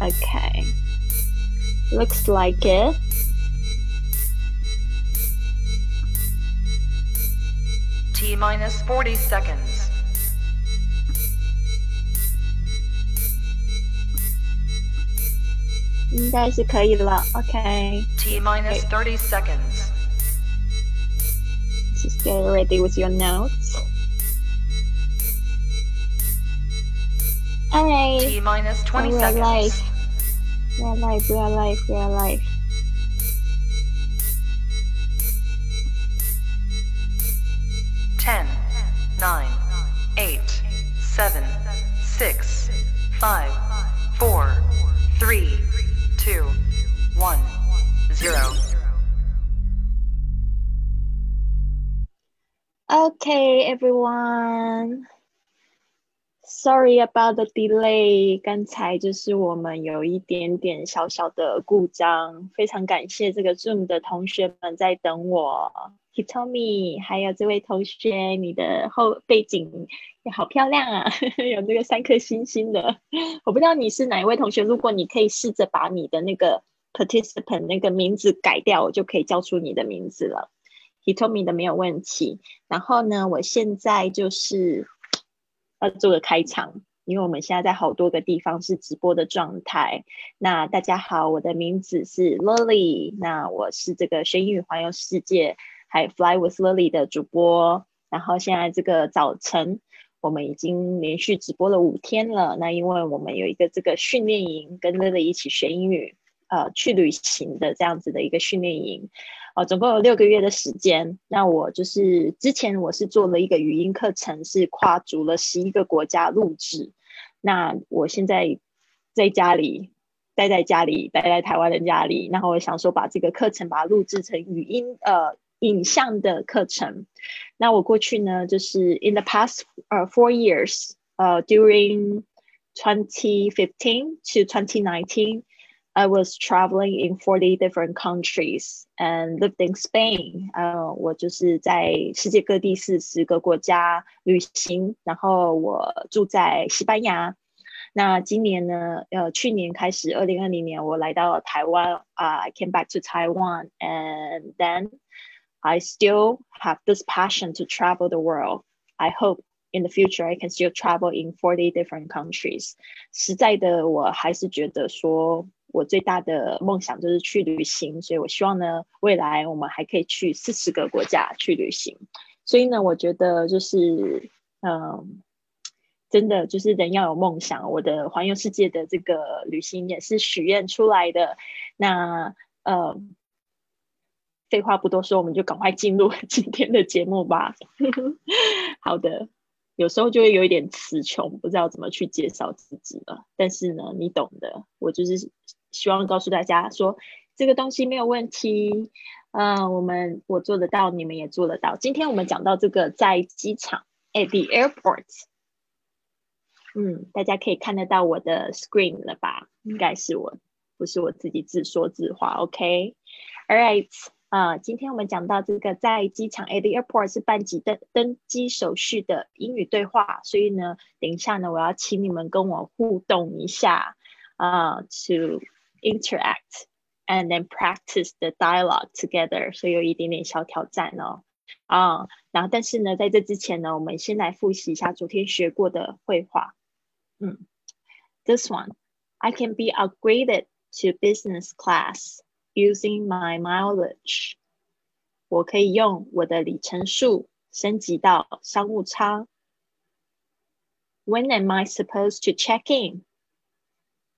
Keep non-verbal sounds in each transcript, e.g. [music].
Okay. Looks like it. T minus 40 seconds. Okay. T minus 30 seconds. Just get ready with your notes. Alright. T minus 20 we are live. seconds. We are live. We are live. We are live. Ten, nine, eight, seven, six, five, four, three, two, one, zero. Okay, everyone. Sorry about the delay. 刚才就是我们有一点点小小的故障，非常感谢这个 Zoom 的同学们在等我。Hitomi，还有这位同学，你的后背景也好漂亮啊，[laughs] 有这个三颗星星的。我不知道你是哪一位同学，如果你可以试着把你的那个 participant 那个名字改掉，我就可以叫出你的名字了。Hitomi 的没有问题。然后呢，我现在就是做个开场，因为我们现在在好多个地方是直播的状态。那大家好，我的名字是 Lily，那我是这个学英语环游世界还有 Fly with Lily 的主播。然后现在这个早晨，我们已经连续直播了五天了。那因为我们有一个这个训练营，跟 Lily 一起学英语，呃，去旅行的这样子的一个训练营。哦，总共有六个月的时间。那我就是之前我是做了一个语音课程，是跨足了十一个国家录制。那我现在在家里，待在家里，待在台湾的家里。然后我想说，把这个课程把它录制成语音呃影像的课程。那我过去呢，就是 in the past 呃 four years 呃 during twenty fifteen to twenty nineteen。I was traveling in forty different countries and lived in Spain. 呃，我就是在世界各地四十个国家旅行，然后我住在西班牙。那今年呢？呃，去年开始，二零二零年我来到台湾啊、I came back to Taiwan, and then I still have this passion to travel the world. I hope in the future I can still travel in forty different countries. 实在的，我还是觉得说。 我最大的梦想就是去旅行，所以我希望呢，未来我们还可以去四十个国家去旅行。所以呢，我觉得就是，嗯，真的就是人要有梦想。我的环游世界的这个旅行也是许愿出来的。那，呃，废话不多说，我们就赶快进入 [laughs] 今天的节目吧。[laughs] 好的，有时候就会有一点词穷，不知道怎么去介绍自己了。但是呢，你懂的，我就是。希望告诉大家说，这个东西没有问题。嗯，我们我做得到，你们也做得到。今天我们讲到这个在机场，at the airport。嗯，大家可以看得到我的 screen 了吧？应该是我，不是我自己自说自话。OK，All right，啊，今天我们讲到这个在机场 at the airport 是办机登登机手续的英语对话，所以呢，等一下呢，我要请你们跟我互动一下啊，to。interact and then practice the dialogue together，所以有一点点小挑战哦。啊，然后但是呢，在这之前呢，我们先来复习一下昨天学过的绘画。嗯，This one, I can be upgraded to business class using my mileage。我可以用我的里程数升级到商务舱。When am I supposed to check in？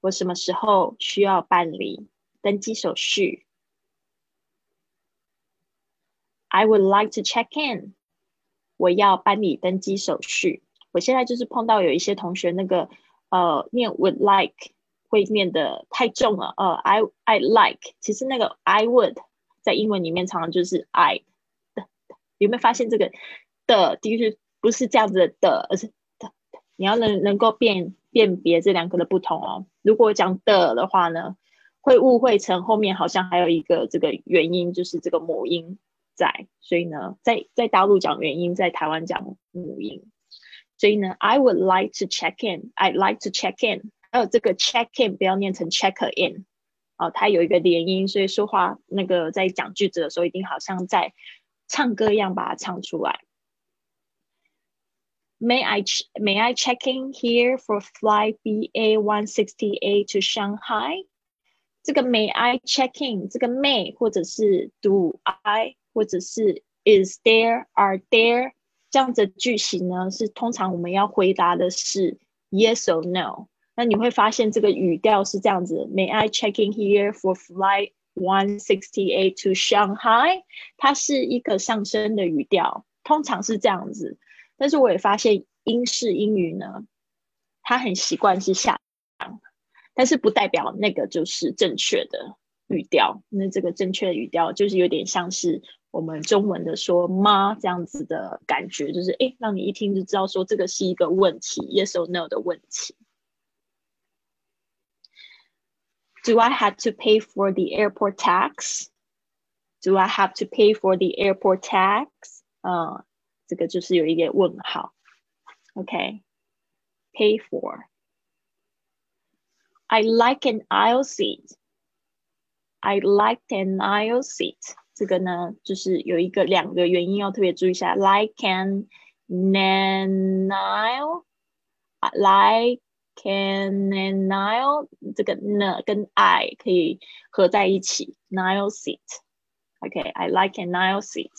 我什么时候需要办理登机手续？I would like to check in。我要办理登机手续。我现在就是碰到有一些同学，那个呃，念 would like 会念的太重了。呃，I I like，其实那个 I would 在英文里面常常就是 I 的。有没有发现这个的，的确不是这样子的，而是的。你要能能够变。辨别这两个的不同哦。如果讲的的话呢，会误会成后面好像还有一个这个元音，就是这个母音在。所以呢，在在大陆讲元音，在台湾讲母音。所以呢，I would like to check in. I'd like to check in. 还有这个 check in 不要念成 check in，哦，它有一个连音，所以说话那个在讲句子的时候，一定好像在唱歌一样把它唱出来。May I may I check in here for flight BA one sixty eight to Shanghai？这个 May I check in？这个 May 或者是 Do I 或者是 Is there Are there 这样的句型呢？是通常我们要回答的是 Yes or No。那你会发现这个语调是这样子：May I check in here for flight one sixty eight to Shanghai？它是一个上升的语调，通常是这样子。 但是我也发现英式英语呢，它很习惯是下降，但是不代表那个就是正确的语调。那这个正确的语调就是有点像是我们中文的说“妈”这样子的感觉，就是诶，让你一听就知道说这个是一个问题，yes or no 的问题。Do I have to pay for the airport tax? Do I have to pay for the airport tax? 嗯。这个就是有一点问号。OK，pay for。I like an aisle seat. I like an aisle seat. 这个呢，就是有一个两个原因要特别注意一下。Like an aisle, like an aisle，这个呢跟 I 可以合在一起。Aisle seat. OK，I like an aisle seat.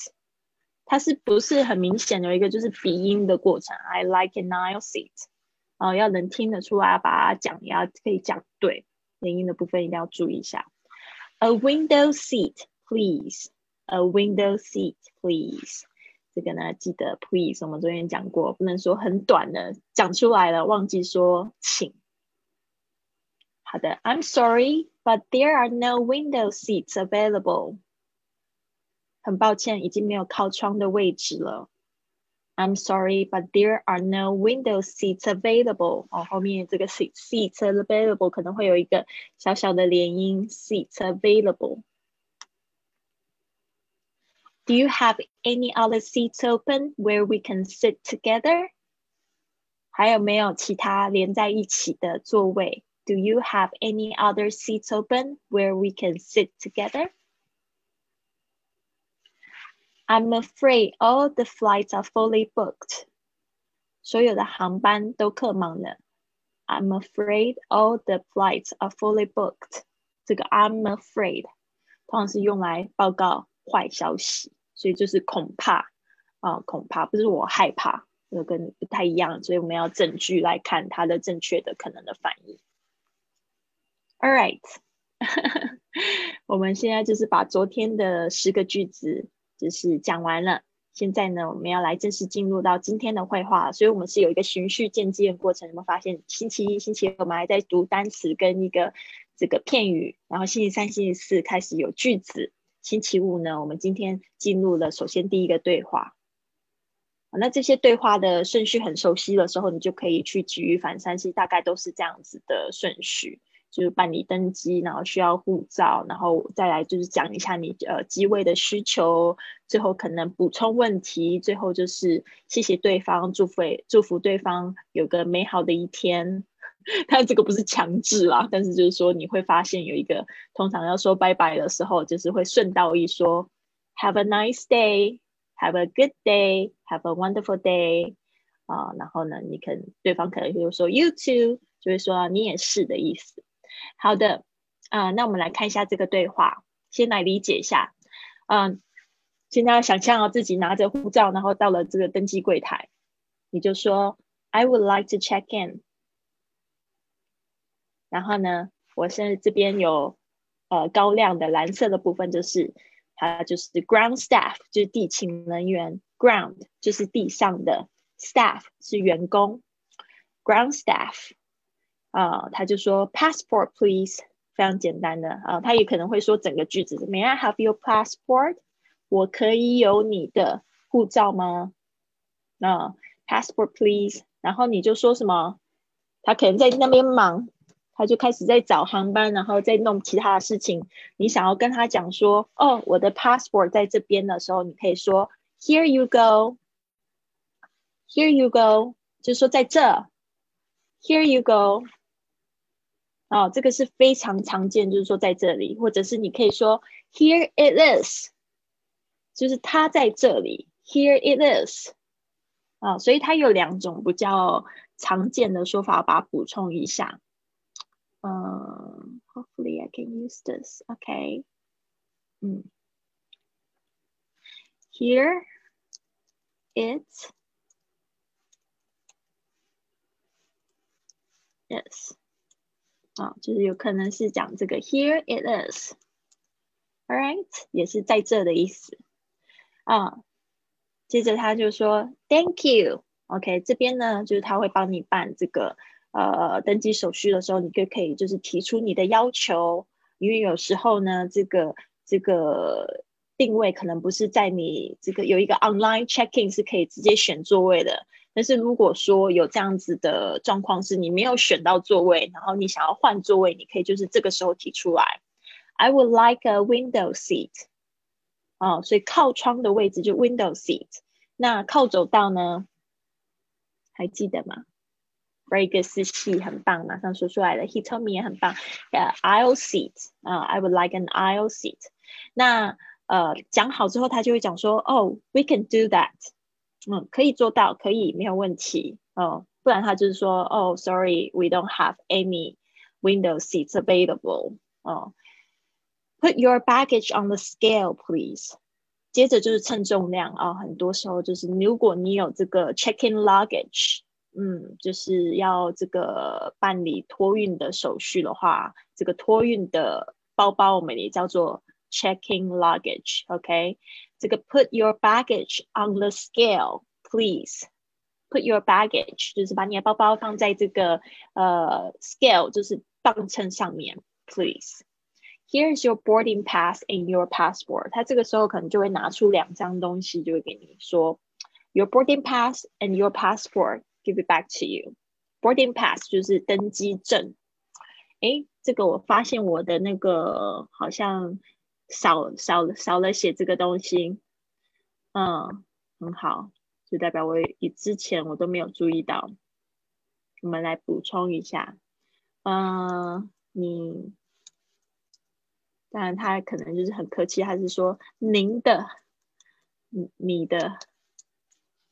它是不是很明显有一个就是鼻音的过程？I like a Nile seat，哦，要能听得出来，把它讲也要可以讲对，连音的部分一定要注意一下。A window seat, please. A window seat, please. 这个呢，记得 please，我们昨天讲过，不能说很短的讲出来了，忘记说请。好的，I'm sorry, but there are no window seats available. 很抱歉，已经没有靠窗的位置了。I'm sorry, but there are no window seats available。哦，后面这个 seat seats available 可能会有一个小小的连音，seats available。Do you have any other seats open where we can sit together？还有没有其他连在一起的座位？Do you have any other seats open where we can sit I'm afraid all the flights are fully booked. 所有的航班都客满了。I'm afraid all the flights are fully booked. 这个 I'm afraid 通常是用来报告坏消息，所以就是恐怕啊，恐怕不是我害怕，这跟不太一样，所以我们要证据来看它的正确的可能的反应。All right，我们现在就是把昨天的十个句子。就是讲完了，现在呢，我们要来正式进入到今天的绘画，所以我们是有一个循序渐进的过程。有没有发现，星期一、星期二我们还在读单词跟一个这个片语，然后星期三、星期四开始有句子，星期五呢，我们今天进入了首先第一个对话。那这些对话的顺序很熟悉的时候，你就可以去举一反三，其实大概都是这样子的顺序。就是办理登机，然后需要护照，然后再来就是讲一下你呃机位的需求，最后可能补充问题，最后就是谢谢对方，祝福祝福对方有个美好的一天。[laughs] 但这个不是强制啦，但是就是说你会发现有一个通常要说拜拜的时候，就是会顺道一说，Have a nice day，Have a good day，Have a wonderful day 啊，然后呢，你可能对方可能就说 You too，就会说你也是的意思。好的，啊，那我们来看一下这个对话，先来理解一下。嗯，现在要想象啊，自己拿着护照，然后到了这个登机柜台，你就说 I would like to check in。然后呢，我现在这边有呃高亮的蓝色的部分，就是它就是 ground staff，就是地勤人员，ground 就是地上的，staff 是员工，ground staff。啊，他就说 passport please，非常简单的啊，他也可能会说整个句子，May I have your passport？我可以有你的护照吗？那 passport please，然后你就说什么？他可能在那边忙，他就开始在找航班，然后再弄其他的事情。你想要跟他讲说，哦，我的 passport 在这边的时候，你可以说 Here you go，Here you go，就是说在这，Here you go。哦，这个是非常常见，就是说在这里，或者是你可以说 Here it is，就是它在这里，Here it is。啊，所以它有两种比较常见的说法，把它补充一下。嗯，Hopefully I can use this. OK，嗯，Here it is。啊，就是有可能是讲这个 Here it is. All right，也是在这的意思。啊。接着他就说 Thank you，OK，这边呢就是他会帮你办这个呃登记手续的时候，你就可以就是提出你的要求，因为有时候呢这个这个定位可能不是在你这个有一个 online checking 是可以直接选座位的，但是如果说有这样子的状况是你没有选到座位，然后你想要换座位，你可以就是这个时候提出来，I would like a window seat。哦，所以靠窗的位置就 window seat，那靠走道呢？还记得吗？Vegas 是很棒，马上说出来了。He told me 也很棒。呃，aisle seat 啊，I would like an aisle seat。那呃讲好之后，他就会讲说，哦，we can do that。嗯，可以做到，可以，没有问题。哦，不然他就是说，哦，sorry，we don't have any window seats available。哦。Put your baggage on the scale, please. 接着就是称重量啊，很多时候就是如果你有这个 checking luggage，嗯，就是要这个办理托运的手续的话，这个托运的包包我们也叫做 checking luggage，OK？这个 put your baggage on the scale, please. Put your baggage 就是把你的包包放在这个呃 scale，就是磅秤上面，please. Here's your boarding pass and your passport。他这个时候可能就会拿出两张东西，就会给你说，Your boarding pass and your passport give it back to you。Boarding pass 就是登机证。哎，这个我发现我的那个好像 少少少了写这个东西。嗯，很好，就代表我以之前我都没有注意到。我们来补充一下。嗯，你。当然，他可能就是很客气，他是说您的、你、你的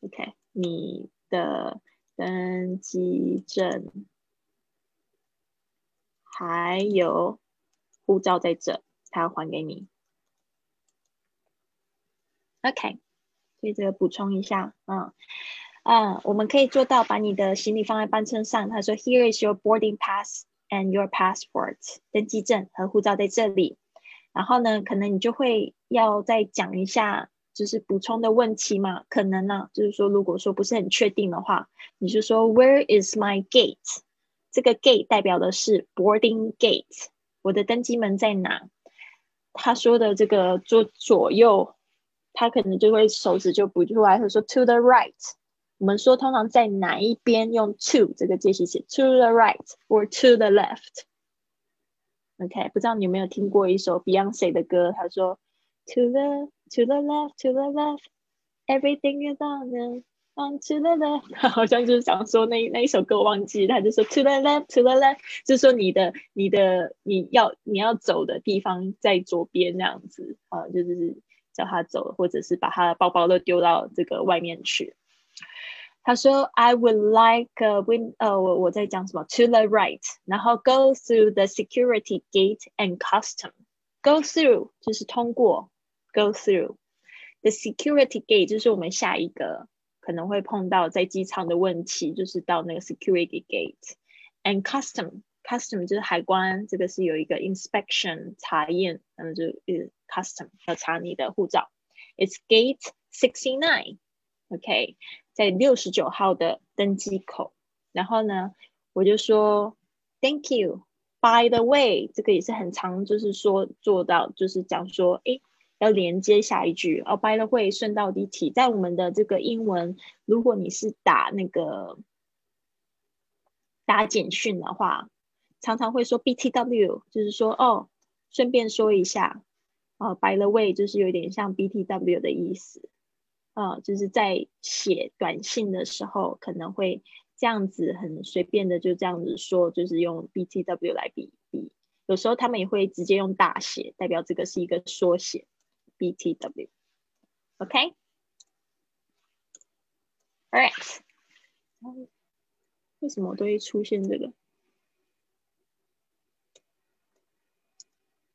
，OK，你的登机证还有护照在这，他要还给你。OK，所以这个补充一下，嗯嗯，我们可以做到把你的行李放在班车上。他说：“Here is your boarding pass and your passport，登机证和护照在这里。”然后呢，可能你就会要再讲一下，就是补充的问题嘛。可能呢，就是说，如果说不是很确定的话，你就说 Where is my gate？这个 gate 代表的是 boarding gate，我的登机门在哪？他说的这个左左右，他可能就会手指就补出来，他说 To the right。我们说通常在哪一边用 to 这个介系词，To the right or to the left。OK，不知道你有没有听过一首 Beyonce 的歌？他说：“To the to the left, to the left, everything is on the 嗯 to the left。”好像就是想说那那一首歌我忘记，他就说 “To the left, to the left”，就是说你的你的你要你要走的地方在左边那样子啊，就是叫他走，或者是把他的包包都丢到这个外面去。他说：“I would like a win。”呃，我我在讲什么？To the right，然后 go through the security gate and custom。Go through 就是通过，go through the security gate 就是我们下一个可能会碰到在机场的问题，就是到那个 security gate and custom。Custom 就是海关，这个是有一个 inspection 查验，那么就呃 custom 要查你的护照。It's gate sixty nine。OK。在六十九号的登机口，然后呢，我就说 Thank you. By the way，这个也是很常，就是说做到，就是讲说，哎，要连接下一句哦。By the way，顺道一提，在我们的这个英文，如果你是打那个打简讯的话，常常会说 BTW，就是说哦，顺便说一下哦。By the way，就是有点像 BTW 的意思。呃，就是在写短信的时候可能会这这样子很随便的就这样子说，就是用 BTW 来比比。有时候他们也会直接用大写，代表这个是一个缩写 BTW。OK，All right，为什么都会出现这个？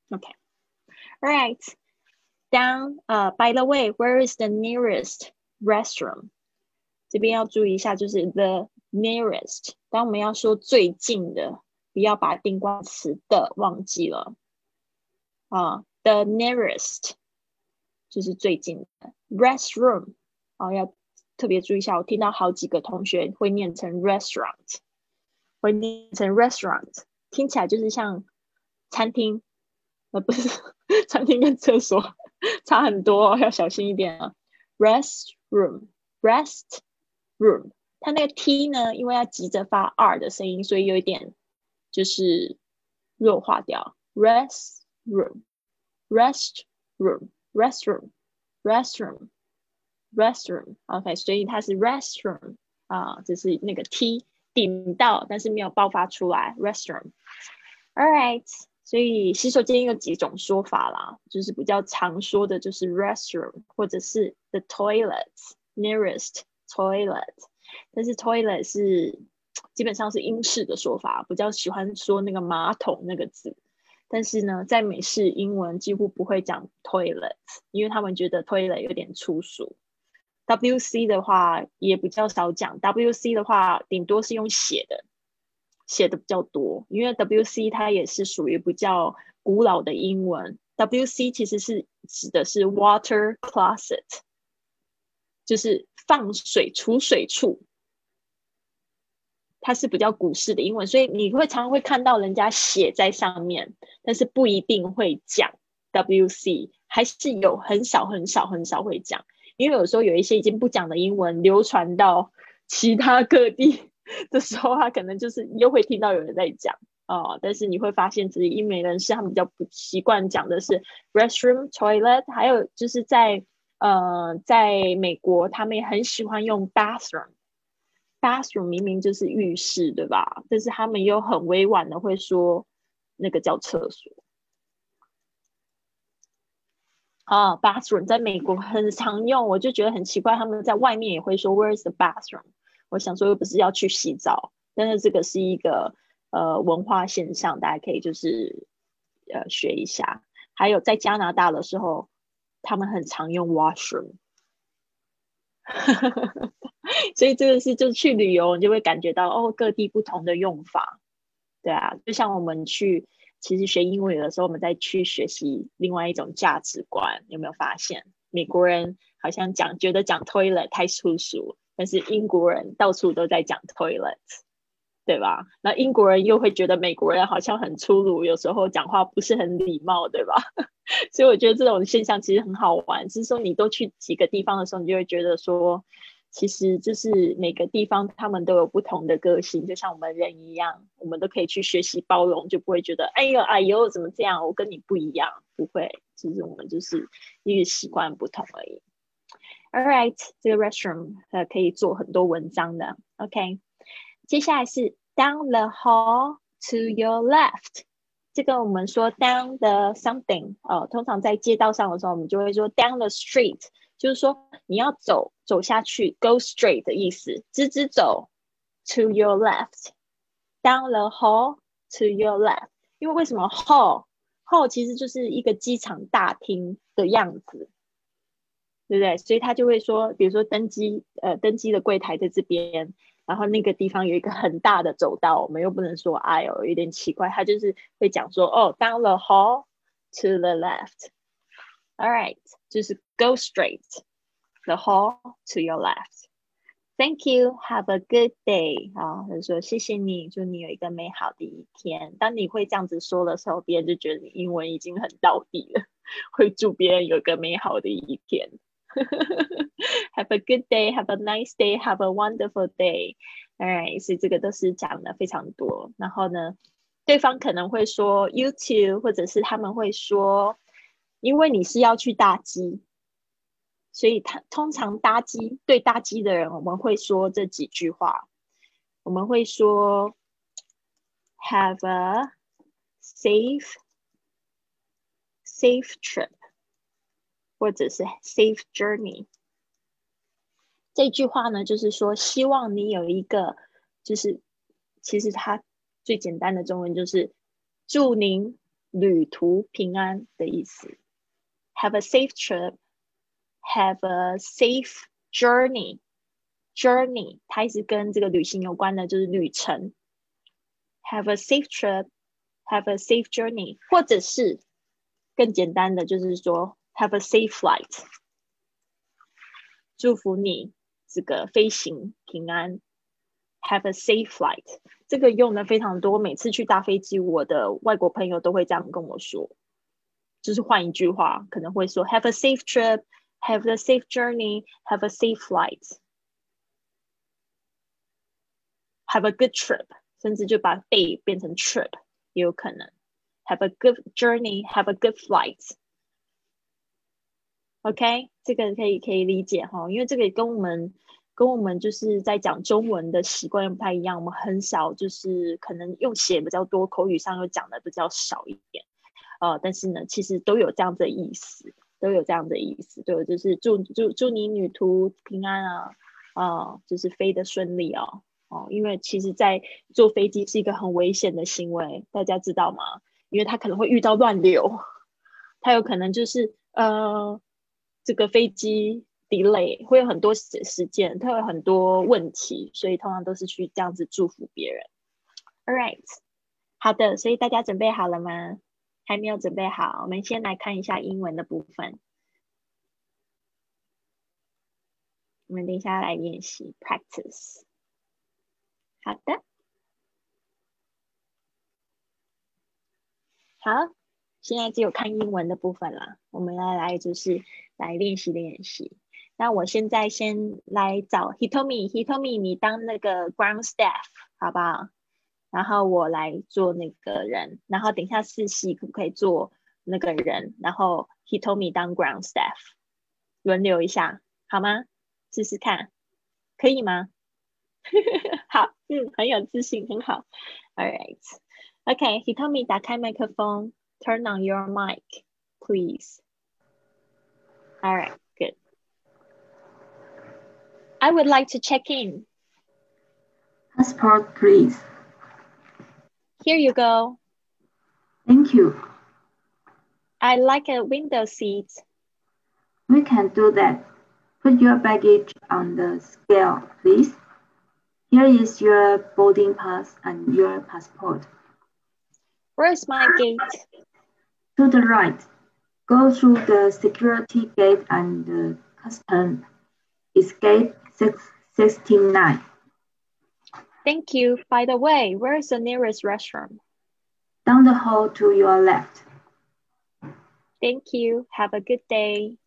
OK，All right。Down, uh, by the way, where is the nearest restroom? 这边要注意一下，就是 the nearest。当我们要说最近的，不要把定冠词的忘记了啊。The nearest 就是最近的 restroom 啊，要特别注意一下。我听到好几个同学会念成 restaurant，会念成 restaurant，听起来就是像餐厅，呃，不是餐厅跟厕所。差很多，要小心一点啊。Rest room，rest room，它那个 t 呢，因为要急着发 r 的声音，所以有一点就是弱化掉。restroom，restroom。OK，所以它是 restroom 啊，就是那个 t 顶到，但是没有爆发出来。Restroom。All right。所以洗手间有几种说法啦，就是比较常说的就是 restroom 或者是 the toilet nearest toilet，但是 toilet 是基本上是英式的说法，比较喜欢说那个马桶那个字。但是呢，在美式英文几乎不会讲 toilet，因为他们觉得 toilet 有点粗俗。WC 的话也比较少讲，WC 的话顶多是用写的。写的比较多，因为 W C 它也是属于比较古老的英文。W C 其实是指的是 water closet，就是放水储水处，它是比较古式的英文，所以你会常常会看到人家写在上面，但是不一定会讲 W C，还是有很少很少很少会讲，因为有时候有一些已经不讲的英文流传到其他各地。[laughs] 的时候，他可能就是又会听到有人在讲啊，但是你会发现，其实英美人士他们比较不习惯讲的是 restroom、toilet，还有就是在呃，在美国，他们也很喜欢用 bathroom。Bathroom 明明就是浴室，对吧？但是他们又很委婉的会说那个叫厕所。啊，bathroom 在美国很常用，我就觉得很奇怪，他们在外面也会说 Where's the bathroom？我想说又不是要去洗澡，但是这个是一个呃文化现象，大家可以就是呃学一下。还有在加拿大的时候，他们很常用 washroom，[laughs] [laughs] 所以这个是就是去旅游，你就会感觉到哦各地不同的用法，对啊，就像我们去其实学英文有的时候，我们在去学习另外一种价值观，有没有发现美国人好像讲觉得讲 toilet 太粗俗。但是英国人到处都在讲 toilet，对吧？那英国人又会觉得美国人好像很粗鲁，有时候讲话不是很礼貌，对吧？[laughs] 所以我觉得这种现象其实很好玩。是说你都去几个地方的时候，你就会觉得说，其实就是每个地方他们都有不同的个性，就像我们人一样，我们都可以去学习包容，就不会觉得哎呦哎呦怎么这样，我跟你不一样，不会，其实我们就是一个习惯不同而已。All right，这个 restroom 呃可以做很多文章的。OK，接下来是 down the hall to your left。这个我们说 down the something 哦，通常在街道上的时候，我们就会说 down the street，就是说你要走走下去，go straight 的意思，直直走。To your left，down the hall to your left。因为为什么 hall？hall 其实就是一个机场大厅的样子。对不对？所以他就会说，比如说登机，呃，登机的柜台在这边，然后那个地方有一个很大的走道，我们又不能说 aisle，有点奇怪。他就是会讲说，哦，down the hall to the left，all right，就是 go straight the hall to your left。Thank you, have a good day。啊，他说谢谢你，祝你有一个美好的一天。当你会这样子说的时候，别人就觉得你英文已经很到底了，会祝别人有一个美好的一天。Have a good day, have a nice day, have a wonderful day. Alright，所以这个都是讲的非常多。然后呢，对方可能会说 you too，或者是他们会说，因为你是要去大机，所以他通常搭机对搭机的人，我们会说这几句话。我们会说 have a safe safe trip，或者是 safe journey。这句话呢，就是说希望你有一个，就是其实它最简单的中文就是祝您旅途平安的意思。Have a safe trip, have a safe journey. Journey 它一直跟这个旅行有关的，就是旅程。Have a safe trip, have a safe journey，或者是更简单的，就是说 Have a safe flight。祝福你这个飞行平安。Have a safe flight，这个用的非常多。每次去搭飞机，我的外国朋友都会这样跟我说，就是换一句话，可能会说 Have a safe trip, have a safe journey, have a safe flight, have a good trip，甚至就把 “day” 变成 trip 也有可能。Have a good journey, have a good flight。OK，这个可以可以理解哈，因为这个也跟我们。跟我们就是在讲中文的习惯不太一样，我们很少就是可能用写比较多，口语上又讲的比较少一点，呃，但是呢，其实都有这样的意思，都有这样的意思，对，就是祝祝祝你旅途平安啊，啊，就是飞得顺利哦，哦，因为其实，在坐飞机是一个很危险的行为，大家知道吗？因为它可能会遇到乱流，[laughs] 它有可能就是呃，这个飞机。delay 会有很多时时间，它有很多问题，所以通常都是去这样子祝福别人。All right，好的，所以大家准备好了吗？还没有准备好，我们先来看一下英文的部分。我们等一下来练习 practice。好的，好，现在只有看英文的部分了，我们要来就是来练习练习。那我现在先来找 Hitomi，Hitomi，你当那个 ground staff 好不好？然后我来做那个人，然后等一下四系可不可以做那个人？然后 Hitomi 当 ground staff，轮流一下好吗？试试看，可以吗？好，嗯，很有自信，很好。All right，OK，Hitomi 打开麦克风，Turn on your mic，please。All right, good.。I would like to check in. Passport, please. Here you go. Thank you. I like a window seat. We can do that. Put your baggage on the scale, please. Here is your boarding pass and your passport. Where's my gate? To the right. Go through the security gate and the custom. Escape 69. Thank you. By the way, where is the nearest restaurant? Down the hall to your left. Thank you. Have a good day.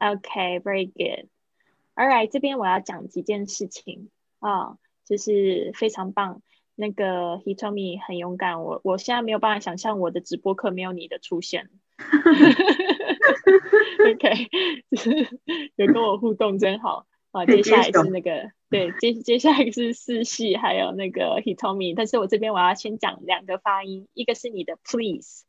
Okay, very good. All right，这边我要讲几件事情啊，就是非常棒。那个 Hitomi 很勇敢，我我现在没有办法想象我的直播课没有你的出现。OK，就是有跟我互动真好 [laughs] [laughs] 啊！接下来是那个对接接下来是四系，还有那个 Hitomi。但是我这边我要先讲两个发音，一个是你的 Please，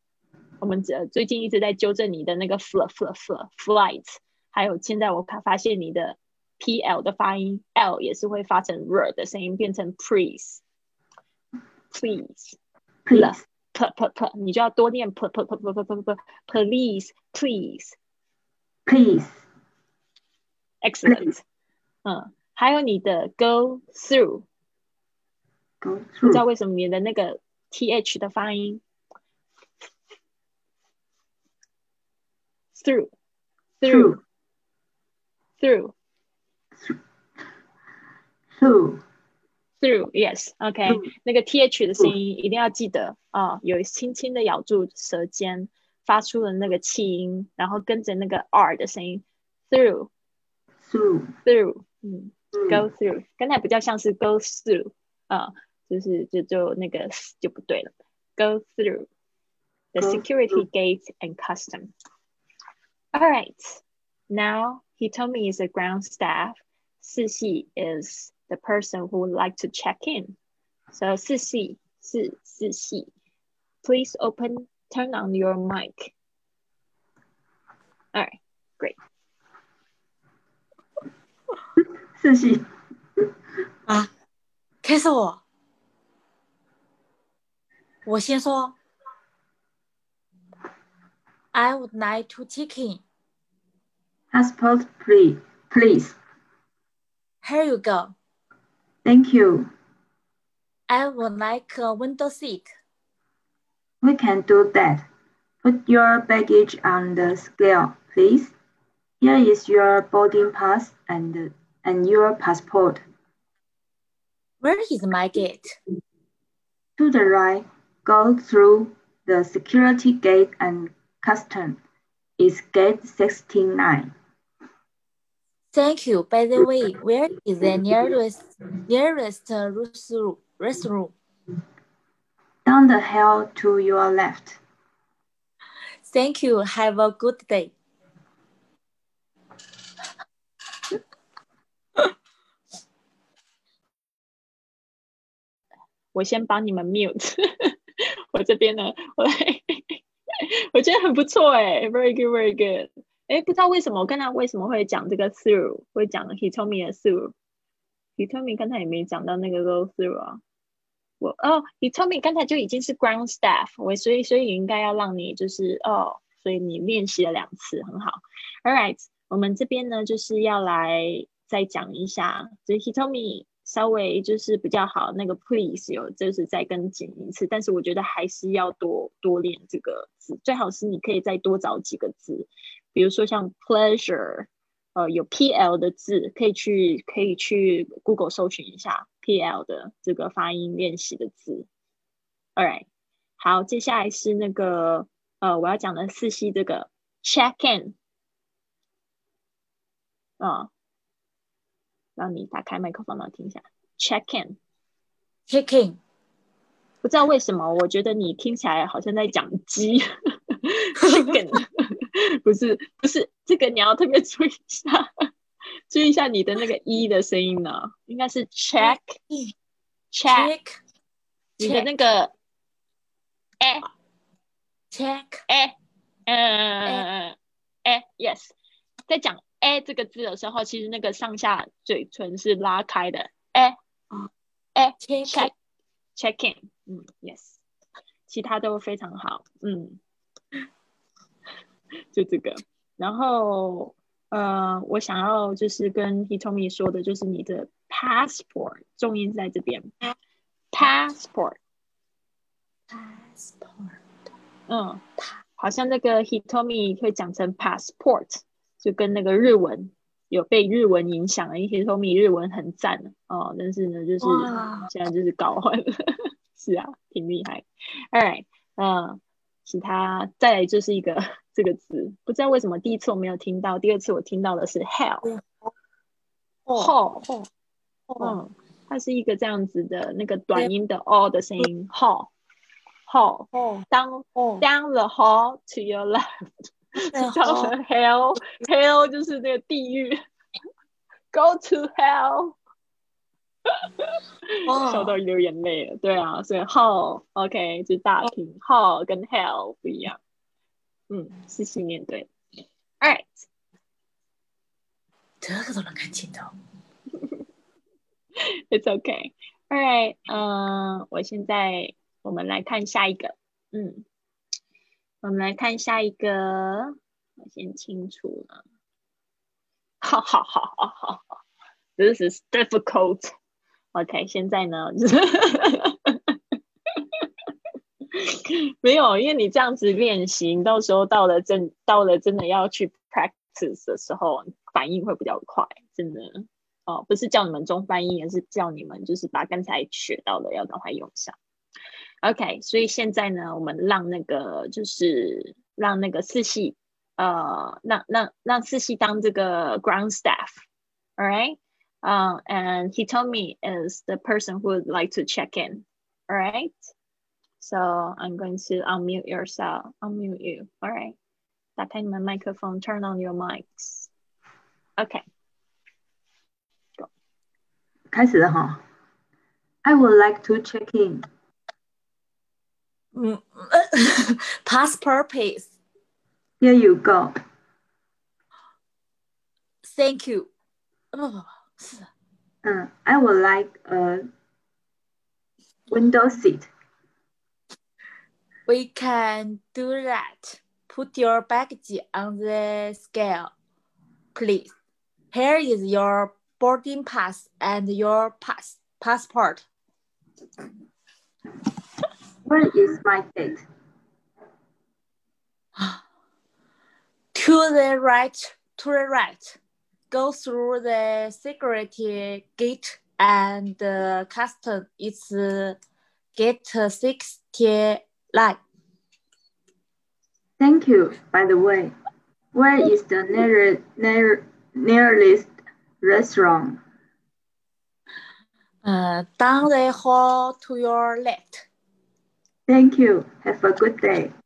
我们这最近一直在纠正你的那个 fl fl fl flight，还有现在我发发现你的 PL 的发音 L 也是会发成 R 的声音，变成 Please，Please，Please。p p p，你就要多念 p p p p p p p please please please excellent，嗯，还有你的 go through，不知道为什么你的那个 th 的发音 through through through through through yes，OK，那个 th 的声音一定要记得啊，有轻轻的咬住舌尖，发出了那个气音，然后跟着那个 r 的声音 through through，through，嗯，go through，刚才比较像是 go through，啊，就是就就那个就不对了，go through the security gate and custom. All right, now he told me is a ground staff. Sisi is the person who would like to check in. So 四系是四系. Please open, turn on your mic. All right, great. 四系啊，开始我，我先说。I would like to check in. passport, please. Please. Here you go. Thank you. I would like a window seat. We can do that. Put your baggage on the scale, please. Here is your boarding pass and, and your passport. Where is my gate? To the right, go through the security gate and custom is gate 69. Thank you. By the way, where is the nearest nearest uh, restroom? restroom? Down the hill to your left. Thank you. Have a good day. 我先帮你们 mute，我这边呢，我来，我觉得很不错哎，very good very good。哎，不知道为什么我刚才为什么会讲这个 through，会讲 he told me 的 through，he told me 刚才也没讲到那个 go through 啊。我哦，he told me 刚才就已经是 ground staff，我所以所以应该要让你就是哦，所以你练习了两次，很好。All right，我们这边呢就是要来再讲一下，就是 he told me。稍微就是比较好，那个 please 有就是再跟紧一次，但是我觉得还是要多多练这个字，最好是你可以再多找几个字，比如说像 pleasure，呃，有 P L 的字，可以去可以去 Google 搜寻一下 P L 的这个发音练习的字。All right，好，接下来是那个呃我要讲的四 C 这个 check in，啊。让你打开麦克风，然后听一下。Check in，check in，不知道为什么，我觉得你听起来好像在讲鸡。[laughs] Chicken，[laughs] 不是不是，这个你要特别注意一下，注意一下你的那个一的声音呢，应该是 check check，你的那个哎 check 哎嗯哎 yes，在讲。哎，这个字的时候，其实那个上下嘴唇是拉开的。哎，哎，check check in，嗯，yes，其他都非常好，嗯，[laughs] 就这个。然后，呃，我想要就是跟 Hitomi 说的，就是你的 passport 重音在这边，passport，passport，嗯，好像那个 Hitomi 会讲成 passport。就跟那个日文有被日文影响的一些说明日文很赞哦，但是呢，就是现在就是搞混了，[laughs] 是啊，挺厉害。Alright，嗯，其他再来就是一个这个词，不知道为什么第一次我没有听到，第二次我听到的是 hell，哦，嗯，它是一个这样子的那个短音的 all 的声音，hall，hall，哦，down down the hall to your left。叫的 hell，hell 就是那个地狱，go to hell，笑到流眼泪了。对啊，所以 hell，OK，就大厅，hell 跟 hell 不一样。嗯，细细面对。All right，这个都能看清楚。It's okay. Alright，嗯，我现在我们来看下一个。嗯。我们来看下一个，我先清楚了。[laughs] 好好好好好好，This is difficult. [laughs] OK，现在呢，没有，因为你这样子练习，到时候到了真到了真的要去 practice 的时候，反应会比较快。真的哦，不是叫你们中翻译，而是叫你们就是把刚才学到的要赶快用上。OK，所以现在呢，我们让那个就是让那个四系，呃，让让让四系当这个 ground staff，all right？嗯、uh,，and he told me is the person who would like to check in, all right? So I'm going to unmute yourself, unmute you, all right? 打开你们麦克风，turn on your mics. Okay. 开始了哈。I would like to check in. [laughs] past purpose. Here you go. Thank you. Uh, I would like a window seat. We can do that. Put your baggage on the scale, please. Here is your boarding pass and your pass passport. Where is my gate? [gasps] To the right, to the right. Go through the security gate and uh, custom. It's uh, gate 69. Thank you. By the way, where is the nearest near, nearest restaurant? Uh, down the hall to your left. Thank you. Have a good day. [laughs]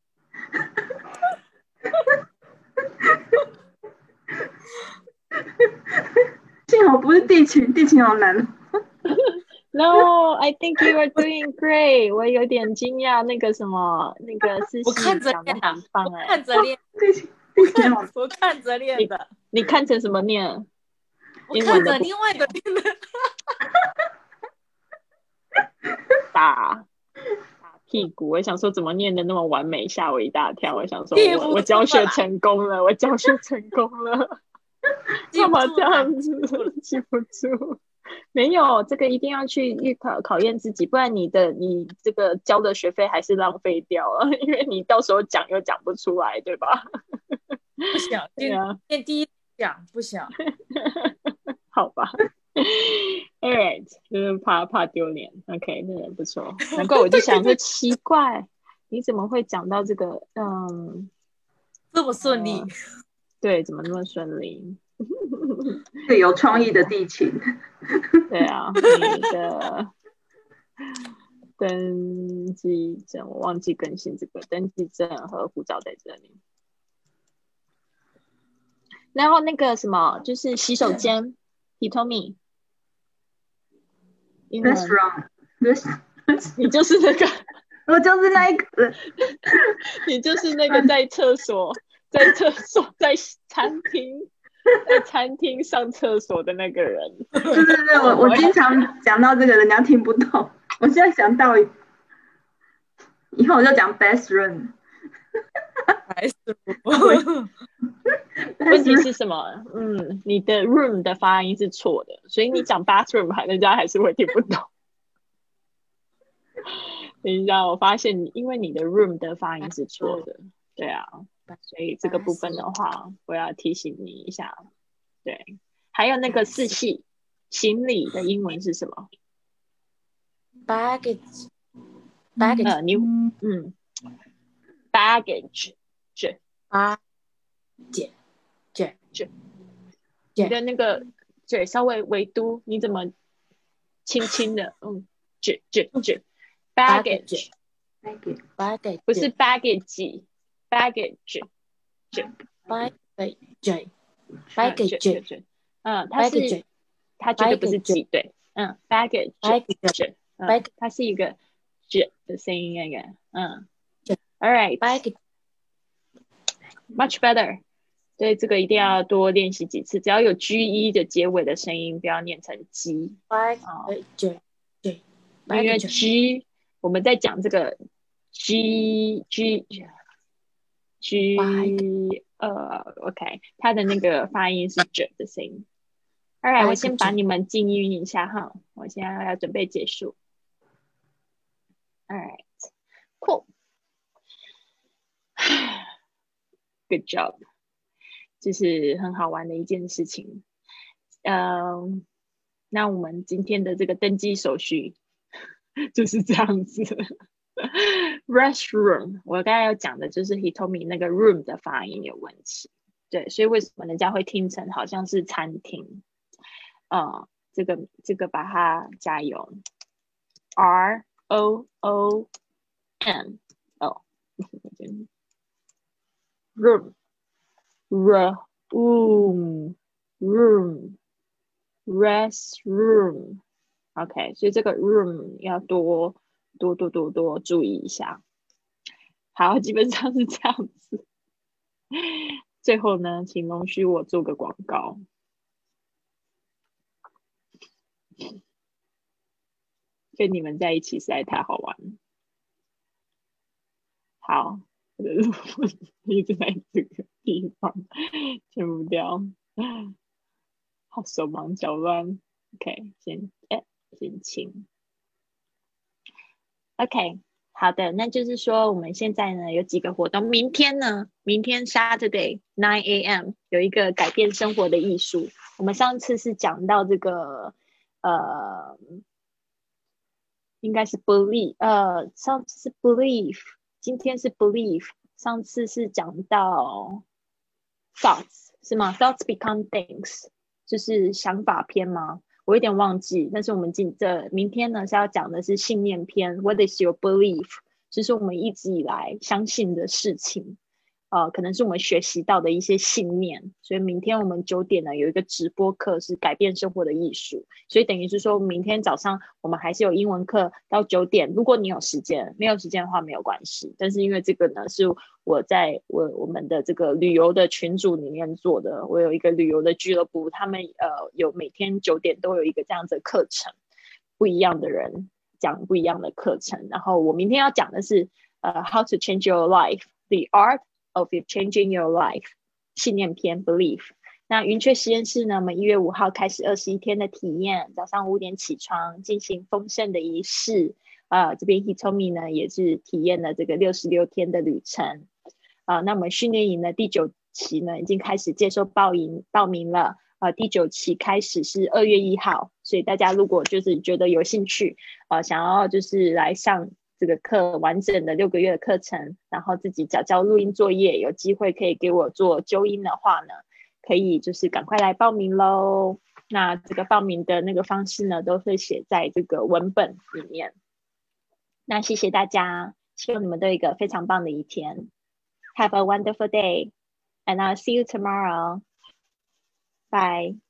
幸好不是地勤，地勤好难。No, I think you are doing great. 我有点惊讶，那个什么，那个是我看着练的看着练，地。[laughs] 我看着练的，你看成什么念？我看着另外一个练的。打打屁股，我想说怎么念的那么完美，吓我一大跳。我想说我我教学成功了，我教学成功了，干嘛这样子？[laughs] 记不住。没有，这个一定要去预考考验自己，不然你的你这个交的学费还是浪费掉了，[laughs] 因为你到时候讲又讲不出来，对吧？不想 [laughs] 对啊，念第一讲不想。好吧。[laughs] All right，就是怕怕丢脸。OK，那人不错，难怪我就想说 [laughs] 奇怪，你怎么会讲到这个？嗯，这么顺利呃，对，怎么那么顺利？最有创意的地勤。[laughs] 对啊，你的登记证我忘记更新这个登记证和护照在这里。然后那个什么，就是洗手间，He told me，英文 Restaurant, rest- [laughs] 你就是那个，[laughs] 我就是那一个。[laughs] 你就是那个在厕所，在厕所，在餐厅，在餐厅上厕所的那个人。对对对，我我经常讲到这个，人家听不懂。我现在想到，以后我就讲 best room。[laughs] 问题是什么？嗯，你的 room 的发音是错的，所以你讲 bathroom，还人家还是会听不懂。等一下，我发现你因为你的 room 的发音是错的，对啊，所以这个部分的话，我要提醒你一下。对，还有那个四系行李的英文是什么？baggage 呃，baggage 你嗯，baggage，是八姐姐姐姐你的那个嘴稍微微嘟，你怎么轻轻的？嗯，卷卷卷，baggage Baggage baggage 不是 baggage，baggage 卷 baggage 嗯 baggage 卷卷嗯，它是 baggage 它绝对不是 baggage 挤，对，嗯，baggage baggage 卷，嗯 baggage 它是一个卷的声音那个，嗯卷，all right，baggage much better。对，这个一定要多练习几次。只要有 g e 的结尾的声音，不要念成 g，baggage 对因为 g 我们在讲这个 g g g 呃，OK，它的那个发音是 j 的声音。All right，我先把你们静音一下哈，我现在要准备结束。All right，cool。Good job，这是很好玩的一件事情。嗯，那我们今天的这个登记手续就是这样子。Restroom，我刚才要讲的就是 he told me 那个 room 的发音有问题，对，所以为什么人家会听成好像是餐厅？呃，这个这个把它加油，R O O M 哦 [laughs]，room room room restroom OK，所以这个 room 要多多多多多注意一下。好，基本上是这样子。最后呢，请容许我做个广告。跟你们在一起实在太好玩好 [laughs] 一直在这个地方切不掉，好手忙脚乱。OK，先哎，先清。OK，好的，那就是说我们现在呢有几个活动，明天呢，明天 Saturday nine a.m. 有一个改变生活的艺术。我们上次是讲到这个呃，应该是 believe，呃，上次是 believe，今天是 belief，上次是讲到 thoughts 是吗？thoughts become things，就是想法篇吗？我有点忘记，但是我们今这明天呢是要讲的是信念篇，What is your belief？就是我们一直以来相信的事情。呃，可能是我们学习到的一些信念，所以明天我们九点呢有一个直播课是改变生活的艺术，所以等于是说明天早上我们还是有英文课到九点。如果你有时间，没有时间的话没有关系。但是因为这个呢是我在我我们的这个旅游的群组里面做的，我有一个旅游的俱乐部，他们呃有每天九点都有一个这样子的课程，不一样的人讲不一样的课程。然后我明天要讲的是呃 How to change your life，the art。Of changing your life，信念篇 belief。那云雀实验室呢？我们一月五号开始二十一天的体验，早上五点起床进行丰盛的仪式。啊，这边 Hitomi 呢也是体验了这个六十六天的旅程。啊，那我们训练营的第九期呢已经开始接受报名报名了。啊，第九期开始是二月一号，所以大家如果就是觉得有兴趣，啊，想要就是来上。这个课完整的六个月的课程，然后自己交交录音作业，有机会可以给我做纠音的话呢，可以就是赶快来报名喽。那这个报名的那个方式呢，都会写在这个文本里面。那谢谢大家，希望你们都有一个非常棒的一天。Have a wonderful day, and I'll see you tomorrow. Bye.